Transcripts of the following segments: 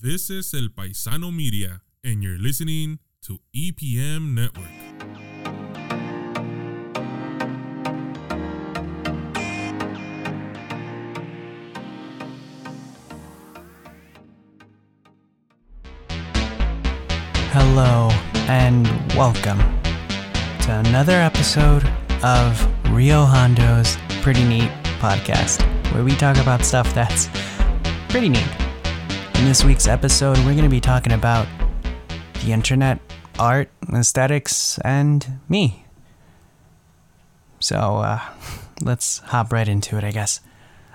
This is El Paisano Media, and you're listening to EPM Network. Hello and welcome to another episode of Rio Hondo's Pretty Neat podcast, where we talk about stuff that's pretty neat. In this week's episode, we're going to be talking about the internet, art, aesthetics, and me. So, uh, let's hop right into it, I guess.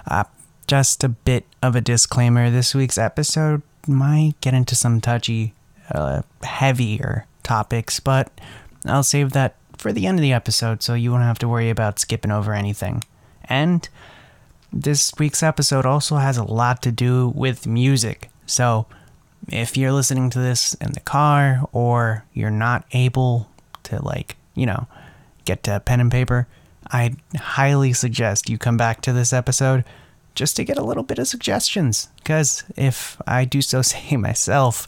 Uh, just a bit of a disclaimer this week's episode might get into some touchy, uh, heavier topics, but I'll save that for the end of the episode so you won't have to worry about skipping over anything. And this week's episode also has a lot to do with music. So, if you're listening to this in the car or you're not able to, like, you know, get to pen and paper, I highly suggest you come back to this episode just to get a little bit of suggestions. Because if I do so say myself,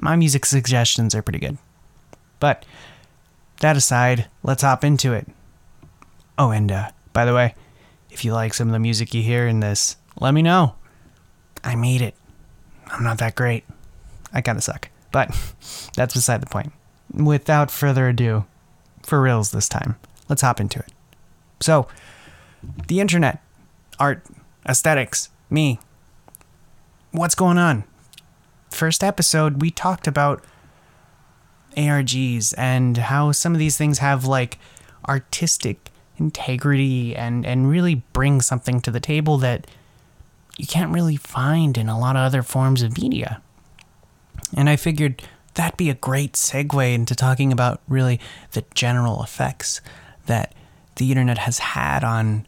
my music suggestions are pretty good. But that aside, let's hop into it. Oh, and uh, by the way, if you like some of the music you hear in this, let me know. I made it. I'm not that great. I kinda suck. But that's beside the point. Without further ado, for reals this time, let's hop into it. So, the internet, art, aesthetics, me. What's going on? First episode, we talked about ARGs and how some of these things have like artistic integrity and and really bring something to the table that you can't really find in a lot of other forms of media. And I figured that'd be a great segue into talking about really the general effects that the internet has had on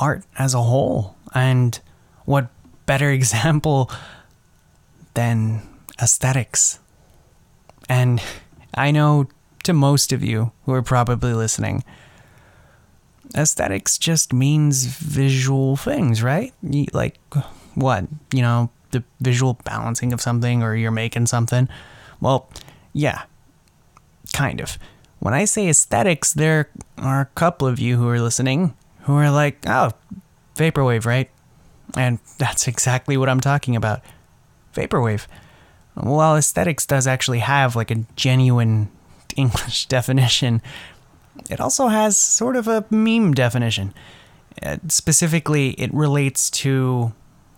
art as a whole. And what better example than aesthetics? And I know to most of you who are probably listening, aesthetics just means visual things, right? Like, what? You know, the visual balancing of something or you're making something. Well, yeah, kind of. When I say aesthetics, there are a couple of you who are listening who are like, oh, vaporwave, right? And that's exactly what I'm talking about. Vaporwave. Well, aesthetics does actually have like a genuine English definition, it also has sort of a meme definition. Uh, specifically, it relates to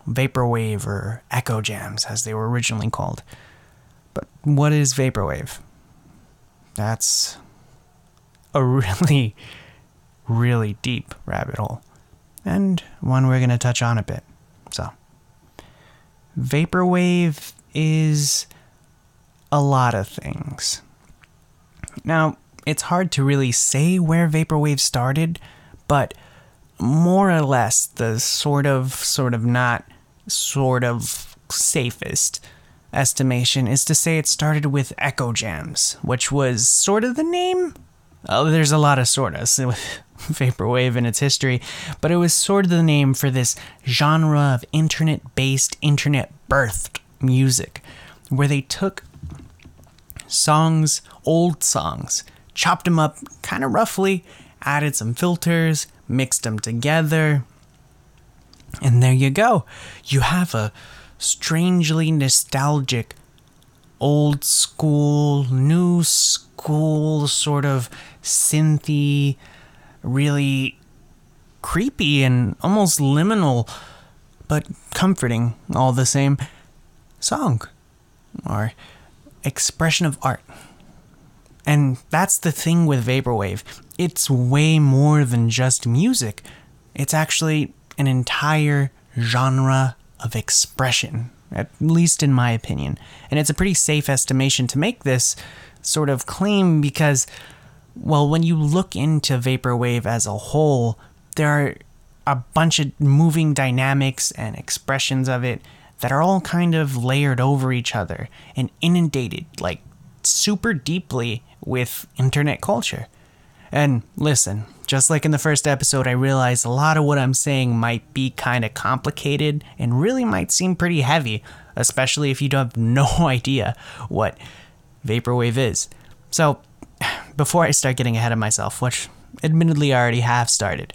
vaporwave or eccojams, as they were originally called. But what is vaporwave? That's a really, really deep rabbit hole, and one we're going to touch on a bit. So, vaporwave is a lot of things. Now, it's hard to really say where vaporwave started, but more or less the sort of, sort of not, sort of safest estimation is to say it started with Eccojams, which was sort of the name. Oh, there's a lot of sort of with vaporwave in its history, but it was sort of the name for this genre of internet-based, internet-birthed music, where they took songs, old songs, chopped them up kind of roughly, added some filters, mixed them together, and there you go. You have a strangely nostalgic, old school, new school sort of synthy, really creepy and almost liminal, but comforting all the same song or expression of art. And that's the thing with Vaporwave. It's way more than just music. It's actually an entire genre of expression, at least in my opinion. And it's a pretty safe estimation to make this sort of claim because, well, when you look into Vaporwave as a whole, there are a bunch of moving dynamics and expressions of it that are all kind of layered over each other and inundated like super deeply with internet culture. And listen, just like in the first episode, I realized a lot of what I'm saying might be kind of complicated and really might seem pretty heavy. especially if you don't have no idea what vaporwave is. So, before I start getting ahead of myself, which admittedly I already have started,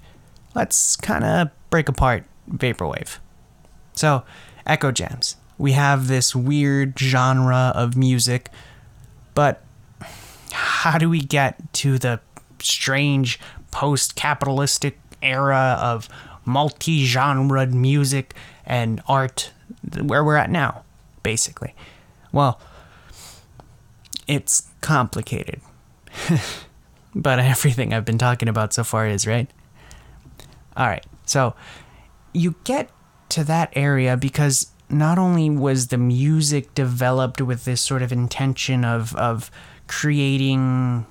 let's kind of break apart vaporwave. So, eccojams. We have this weird genre of music, but how do we get to the strange post capitalistic era of multi genre music and art where we're at now, basically? Well, it's complicated. but everything I've been talking about so far is, right? All right. So you get to that area because not only was the music developed with this sort of intention of of creating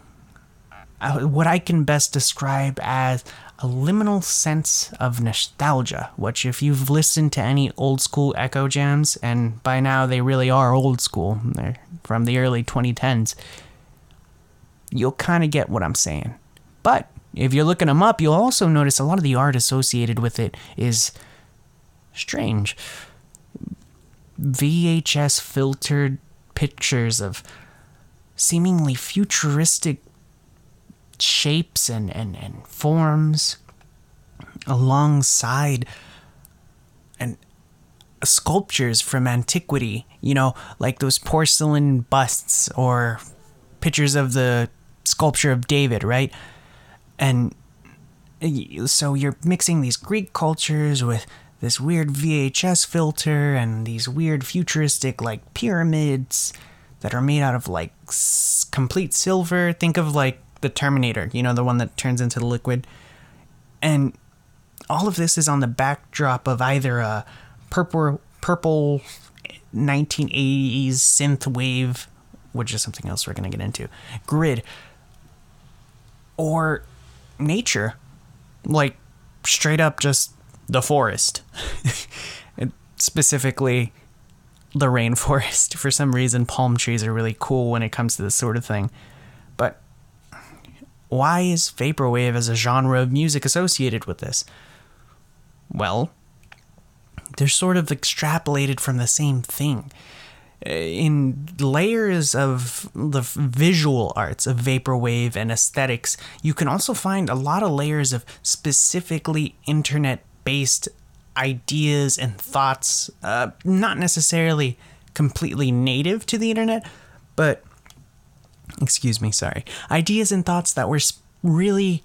uh, what I can best describe as a liminal sense of nostalgia, which, if you've listened to any old school Eccojams, and by now they really are old school, they're from the early 2010s, you'll kind of get what I'm saying. But if you're looking them up, you'll also notice a lot of the art associated with it is strange. VHS filtered pictures of seemingly futuristic shapes and, and, and forms alongside and sculptures from antiquity, you know, like those porcelain busts or pictures of the sculpture of David, right? And so you're mixing these Greek cultures with this weird VHS filter and these weird futuristic like pyramids that are made out of like s- complete silver. Think of like the Terminator, you know, the one that turns into the liquid. And all of this is on the backdrop of either a purple purple 1980s synth wave, which is something else we're going to get into, grid or nature, like straight up just the forest, specifically the rainforest. For some reason, palm trees are really cool when it comes to this sort of thing. But why is vaporwave as a genre of music associated with this? Well, they're sort of extrapolated from the same thing eh, in layers of the visual arts of vaporwave and aesthetics, you can also find a lot of layers of specifically internet based ideas and thoughts, uh, not necessarily completely native to the internet, but, excuse me, sorry, ideas and thoughts that were really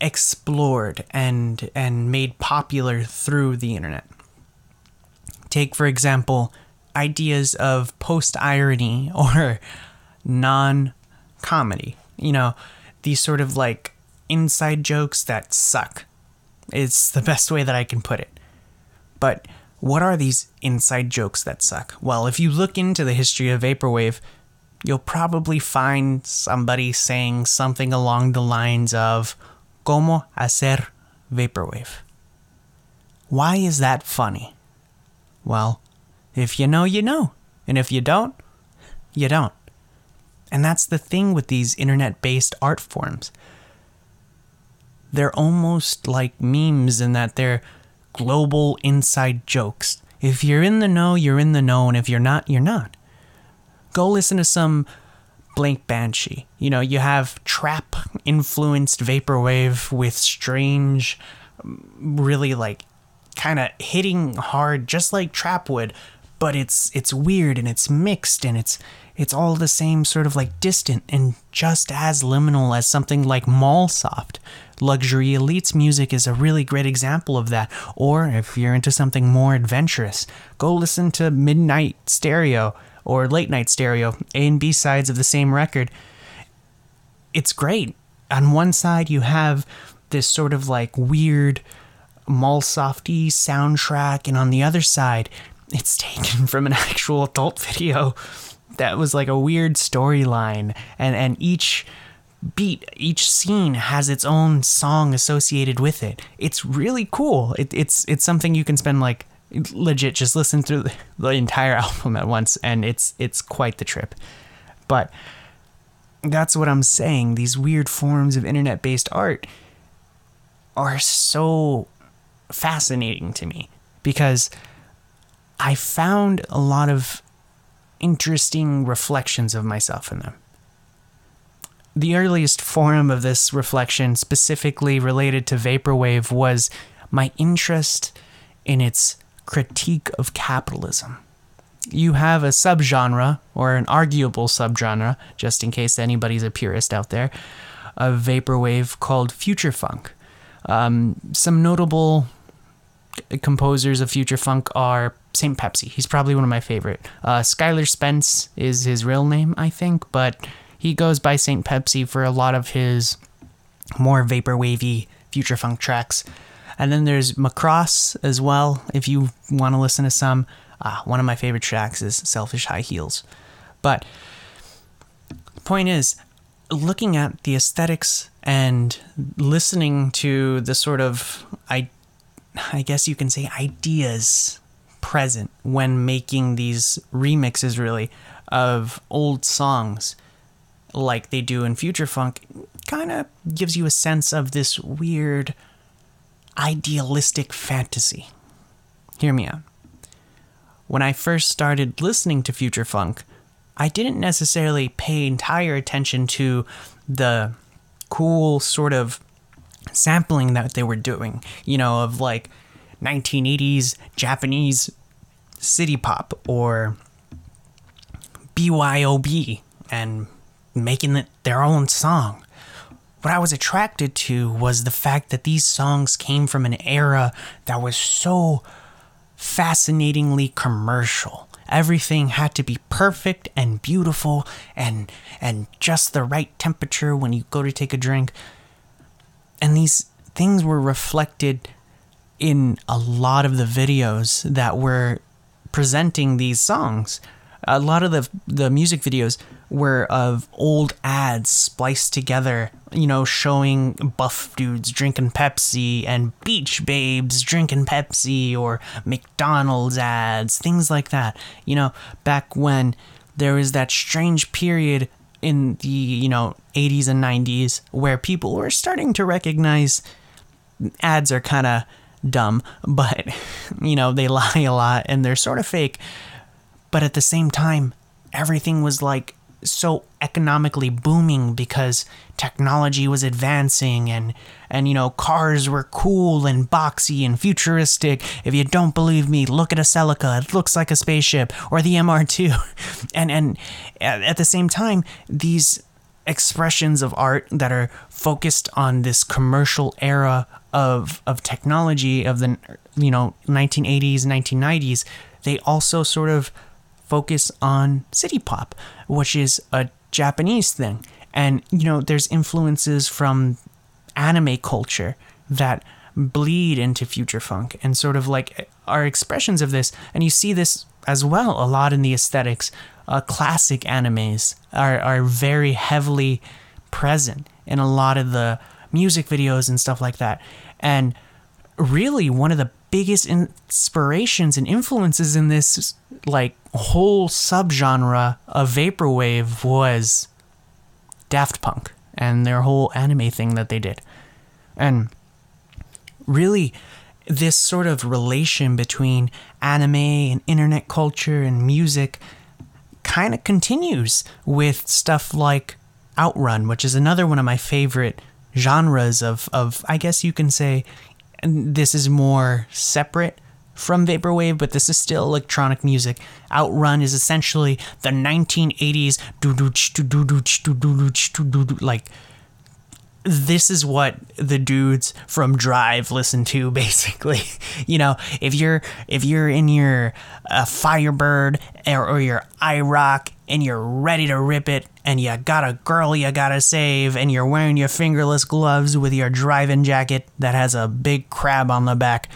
explored and and made popular through the internet. Take for example ideas of post irony or non comedy. You know, these sort of like inside jokes that suck. It's the best way that I can put it. But what are these inside jokes that suck? Well, if you look into the history of Vaporwave, you'll probably find somebody saying something along the lines of Como hacer Vaporwave. Why is that funny? Well, if you know, you know. And if you don't, you don't. And that's the thing with these internet based art forms. They're almost like memes in that they're global inside jokes. If you're in the know, you're in the know, and if you're not, you're not. Go listen to some Blank Banshee. You know, you have trap influenced vaporwave with strange, mm, really like kind of hitting hard, just like trap would, but it's it's weird and it's mixed and it's it's all the same sort of like distant and just as liminal as something like Mallsoft. Luxury Elite's music is a really great example of that. Or if you're into something more adventurous, go listen to Midnight Stereo or Late Night Stereo, A and B sides of the same record. It's great. On one side, you have this sort of like weird Mallsofty soundtrack, and on the other side, it's taken from an actual adult video that was like a weird storyline. And and each beat each scene has its own song associated with it. It's really cool. It, it's it's something you can spend like legit just listen through the, entire album at once and it's it's quite the trip. But that's what i'm saying. These weird forms of internet based art are so fascinating to me because I found a lot of interesting reflections of myself in them. The earliest form of this reflection, specifically related to Vaporwave, was my interest in its critique of capitalism. You have a subgenre, or an arguable subgenre, just in case anybody's a purist out there, of Vaporwave called Future Funk. Um, some notable composers of Future Funk are St. Pepsi. He's probably one of my favorite. Uh, Skylar Spence is his real name, I think, but he goes by St. Pepsi for a lot of his more vapor wavy Future Funk tracks. And then there's Macross as well, if you want to listen to some. Uh, one of my favorite tracks is Selfish High Heels. But the point is, looking at the aesthetics and listening to the sort of I I guess you can say ideas present when making these remixes really of old songs like they do in future funk kind of gives you a sense of this weird idealistic fantasy. Hear me out. When i first started listening to future funk i didn't necessarily pay entire attention to the cool sort of sampling that they were doing, you know, of like 1980s Japanese city pop or BYOB and making it their own song. What I was attracted to was the fact that these songs came from an era that was so fascinatingly commercial. Everything had to be perfect and beautiful and and just the right temperature when you go to take a drink. And these things were reflected in a lot of the videos that were presenting these songs. A lot of the the music videos were of old ads spliced together, you know, showing buff dudes drinking Pepsi and beach babes drinking Pepsi or McDonald's ads, things like that. You know, back when there was that strange period in the, you know, 80s and 90s where people were starting to recognize ads are kind of dumb, but you know, they lie a lot and they're sort of fake. But at the same time, everything was like so economically booming because technology was advancing and and you know cars were cool and boxy and futuristic. If you don't believe me look at a celica. It looks like a spaceship or the mr2 and and at the same time these expressions of art that are focused on this commercial era of of technology of the you know 1980s 1990s they also sort of focus on city pop which is a Japanese thing. And you know there's influences from anime culture that bleed into future funk and sort of like are expressions of this and you see this as well a lot in the aesthetics uh, classic animes are, are very heavily present in a lot of the music videos and stuff like that. And really, one of the biggest inspirations and influences in this like whole subgenre of vaporwave was Daft Punk and their whole anime thing that they did. And really, this sort of relation between anime and internet culture and music kind of continues with stuff like Outrun, which is another one of my favorite genres of, of I guess you can say this is more separate from vaporwave, but this is still electronic music. Outrun is essentially the 1980s like this is what the dudes from Drive listen to basically. you know, if you're if you're in your uh, Firebird or, or your IROC and you're ready to rip it and you got a girl you gotta save and you're wearing your fingerless gloves with your driving jacket that has a big crab on the back,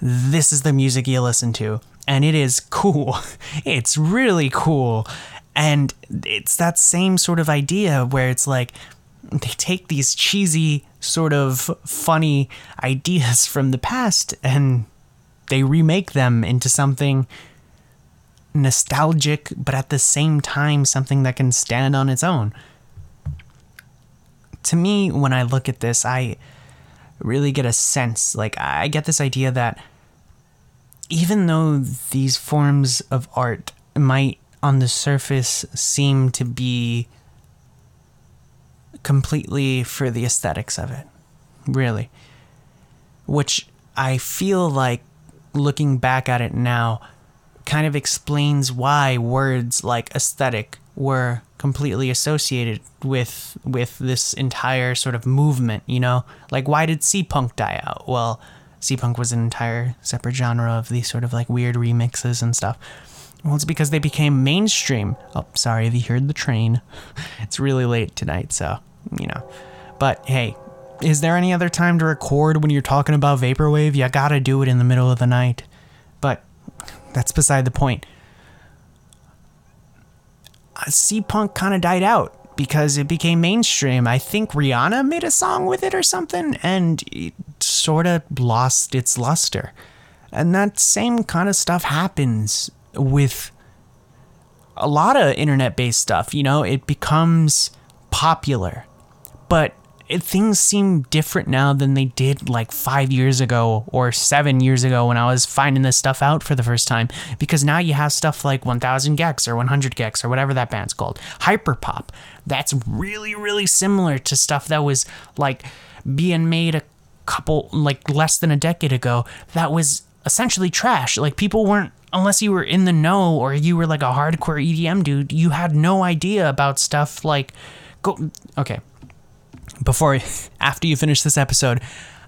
this is the music you listen to. And it is cool. It's really cool. And it's that same sort of idea where it's like, they take these cheesy, sort of funny ideas from the past and they remake them into something nostalgic, but at the same time, something that can stand on its own. To me, when I look at this, I really get a sense like, I get this idea that even though these forms of art might on the surface seem to be completely for the aesthetics of it, really, which I feel like looking back at it now kind of explains why words like aesthetic were completely associated with with this entire sort of movement, you know? Like why did Seapunk die out? Well, Seapunk was an entire separate genre of these sort of like weird remixes and stuff. Well, it's because they became mainstream. Oh, sorry if you heard the train. It's really late tonight, so, you know. But hey, is there any other time to record when you're talking about vaporwave? You gotta do it in the middle of the night. But that's beside the point. Uh, Seapunk kind of died out because it became mainstream. I think Rihanna made a song with it or something, and it sort of lost its luster. And that same kind of stuff happens with a lot of internet based stuff. You know, it becomes popular, but it, things seem different now than they did like five years ago or seven years ago when I was finding this stuff out for the first time. Because now you have stuff like 1000 gecs or 100 gecs or whatever that band's called, hyperpop. That's really, really similar to stuff that was like being made a couple, like less than a decade ago. That was essentially trash. Like people weren't unless you were in the know or you were like a hardcore EDM dude, you had no idea about stuff like go okay before after you finish this episode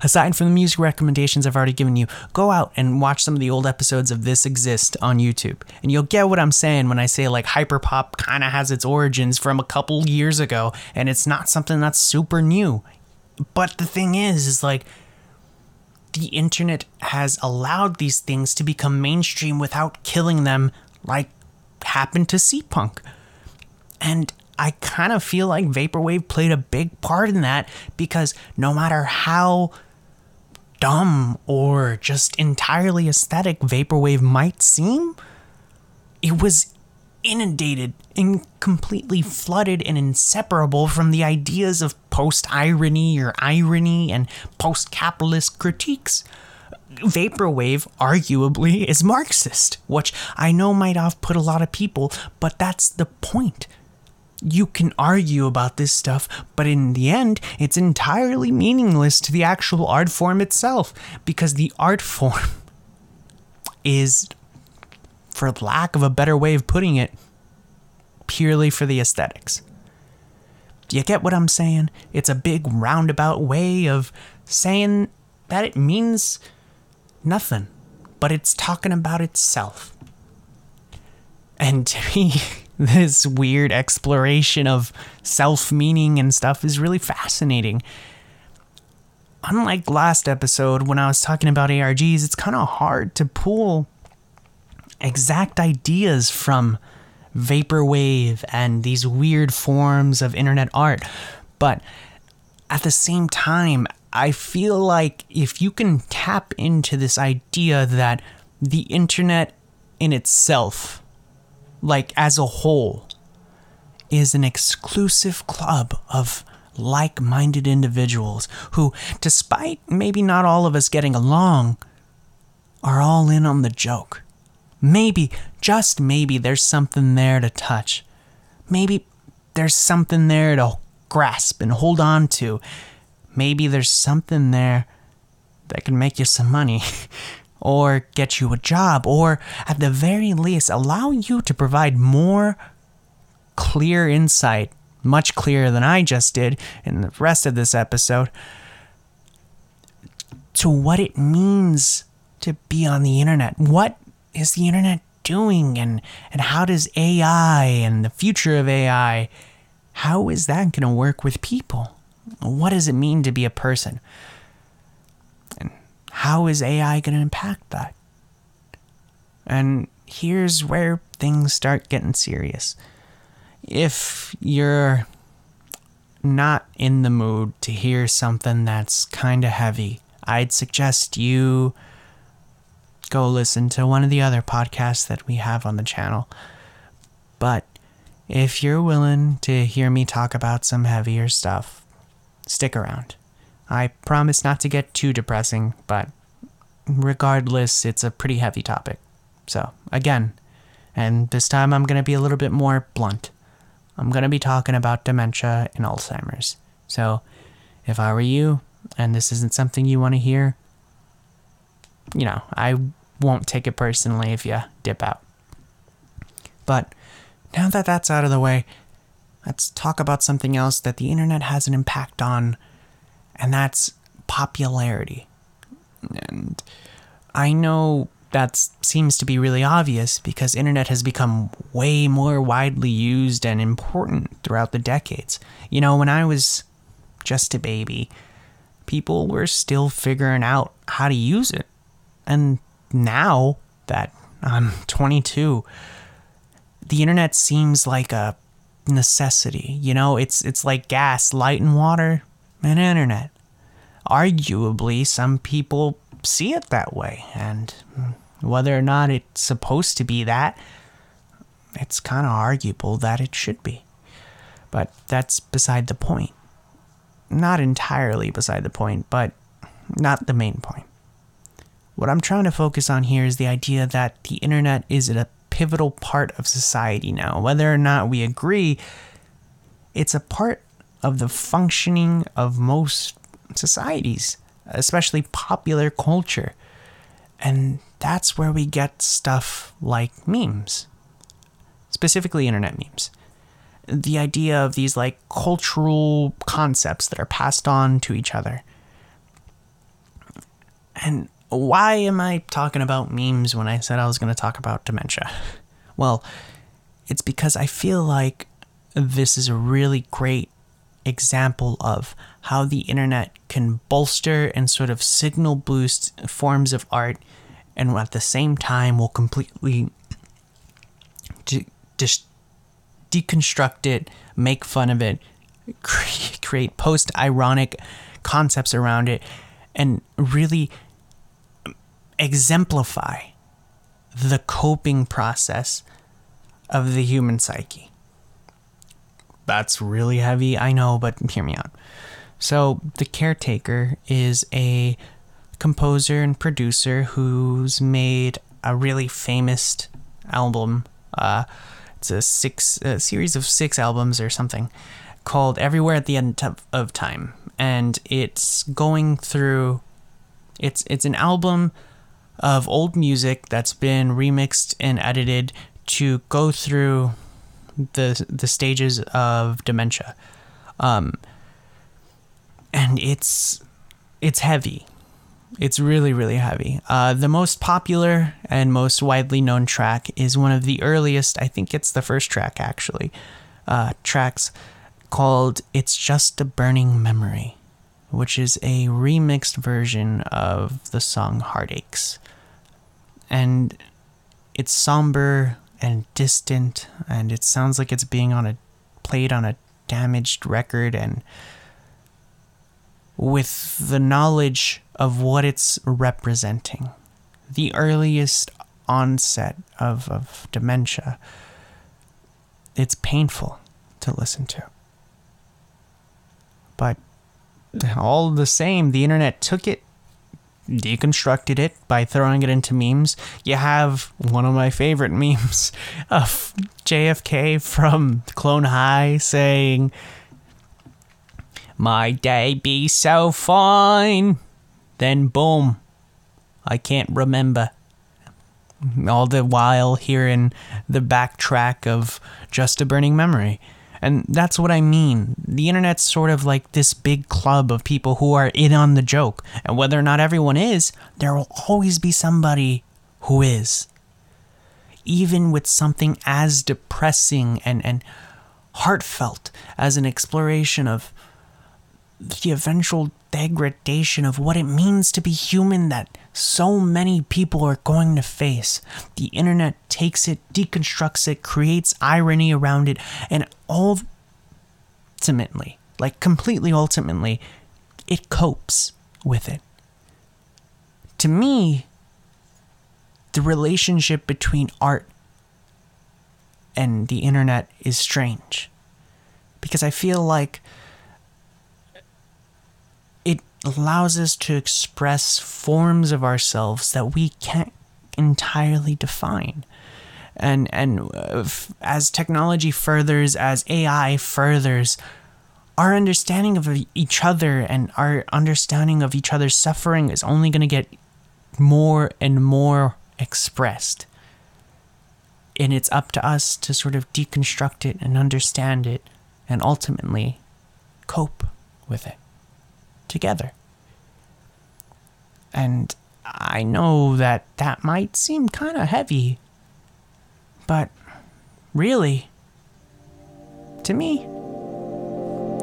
aside from the music recommendations I've already given you, go out and watch some of the old episodes of This Exist on YouTube. And you'll get what I'm saying when I say like hyperpop kind of has its origins from a couple years ago and it's not something that's super new. But the thing is is like the internet has allowed these things to become mainstream without killing them like happened to Seapunk. And I kind of feel like Vaporwave played a big part in that because no matter how dumb or just entirely aesthetic Vaporwave might seem, it was inundated and completely flooded and inseparable from the ideas of post irony or irony and post capitalist critiques. Vaporwave, arguably, is Marxist, which I know might off put a lot of people, but that's the point you can argue about this stuff, but in the end, it's entirely meaningless to the actual art form itself because the art form is, for lack of a better way of putting it, purely for the aesthetics. Do you get what I'm saying? It's a big roundabout way of saying that it means nothing, but it's talking about itself. And to me, this weird exploration of self meaning and stuff is really fascinating. Unlike last episode when I was talking about ARGs, it's kind of hard to pull exact ideas from vaporwave and these weird forms of internet art. But at the same time, I feel like if you can tap into this idea that the internet in itself like as a whole, is an exclusive club of like minded individuals who, despite maybe not all of us getting along, are all in on the joke. Maybe, just maybe, there's something there to touch. Maybe there's something there to grasp and hold on to. Maybe there's something there that can make you some money. or get you a job, or at the very least, allow you to provide more clear insight, much clearer than I just did in the rest of this episode, to what it means to be on the internet. What is the internet doing, and, and how does AI and the future of AI, how is that going to work with people? What does it mean to be a person? How is AI going to impact that? And here's where things start getting serious. If you're not in the mood to hear something that's kind of heavy, I'd suggest you go listen to one of the other podcasts that we have on the channel. But if you're willing to hear me talk about some heavier stuff, stick around. I promise not to get too depressing, but regardless, it's a pretty heavy topic. So, again, and this time I'm going to be a little bit more blunt. I'm going to be talking about dementia and Alzheimer's. So, if I were you and this isn't something you want to hear, you know, I won't take it personally if you dip out. But now that that's out of the way, let's talk about something else that the internet has an impact on, and that's popularity. And I know that seems to be really obvious because internet has become way more widely used and important throughout the decades. You know, when I was just a baby, people were still figuring out how to use it. And now that I'm 22, the internet seems like a necessity. You know, it's it's like gas, light and water, and internet. Arguably, some people see it that way, and whether or not it's supposed to be that, it's kind of arguable that it should be. But that's beside the point. Not entirely beside the point, but not the main point. What I'm trying to focus on here is the idea that the internet is a pivotal part of society now. Whether or not we agree, it's a part of the functioning of most societies, especially popular culture. And that's where we get stuff like memes, specifically internet memes. The idea of these like cultural concepts that are passed on to each other. And why am I talking about memes when I said I was going to talk about dementia? Well, it's because I feel like this is a really great example of how the internet can bolster and sort of signal boost forms of art and at the same time will completely de- de- deconstruct it, make fun of it, create post ironic concepts around it, and really exemplify the coping process of the human psyche. That's really heavy, I know, but hear me out. So, The Caretaker is a composer and producer who's made a really famous album. Uh, it's a six a series of six albums or something called Everywhere at the End of, of Time, and it's going through. It's it's an album of old music that's been remixed and edited to go through the the stages of dementia. Um, and it's it's heavy. It's really really heavy. Uh, the most popular and most widely known track is one of the earliest. I think it's the first track actually. Uh, tracks called "It's Just a Burning Memory." Which is a remixed version of the song Heartaches and it's somber and distant and it sounds like it's being on a played on a damaged record and with the knowledge of what it's representing the earliest onset of, of dementia it's painful to listen to. But all the same the internet took it deconstructed it by throwing it into memes. You have one of my favorite memes of JFK from Clone High saying, My day be so fine. Then boom, I can't remember. All the while hearing the backtrack of Just a Burning Memory. And that's what I mean. The internet's sort of like this big club of people who are in on the joke. And whether or not everyone is, there will always be somebody who is. Even with something as depressing and, and heartfelt as an exploration of the eventual degradation of what it means to be human that so many people are going to face. The internet takes it, deconstructs it, creates irony around it, and ultimately, like completely ultimately, it copes with it. To me, the relationship between art and the internet is strange because I feel like allows us to express forms of ourselves that we can't entirely define. And and uh, as technology furthers, as AI furthers, our understanding of each other and our understanding of each other's suffering is only going to get more and more expressed. And it's up to us to sort of deconstruct it and understand it and ultimately cope with it together. And I know that that might seem kind of heavy, but really, to me,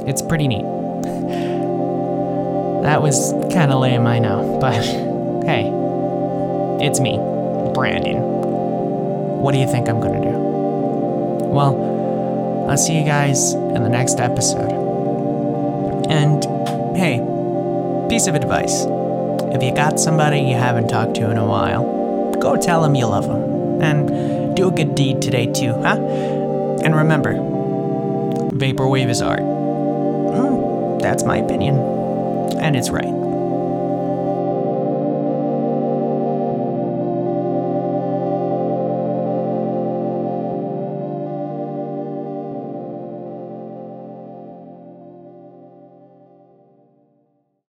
it's pretty neat. that was kind of lame, I know, but hey, it's me, Brandon. What do you think I'm gonna do? Well, I'll see you guys in the next episode. And hey, piece of advice. If you got somebody you haven't talked to in a while, go tell them you love them. And do a good deed today too, huh? And remember, Vaporwave is art. Mm, that's my opinion. And it's right.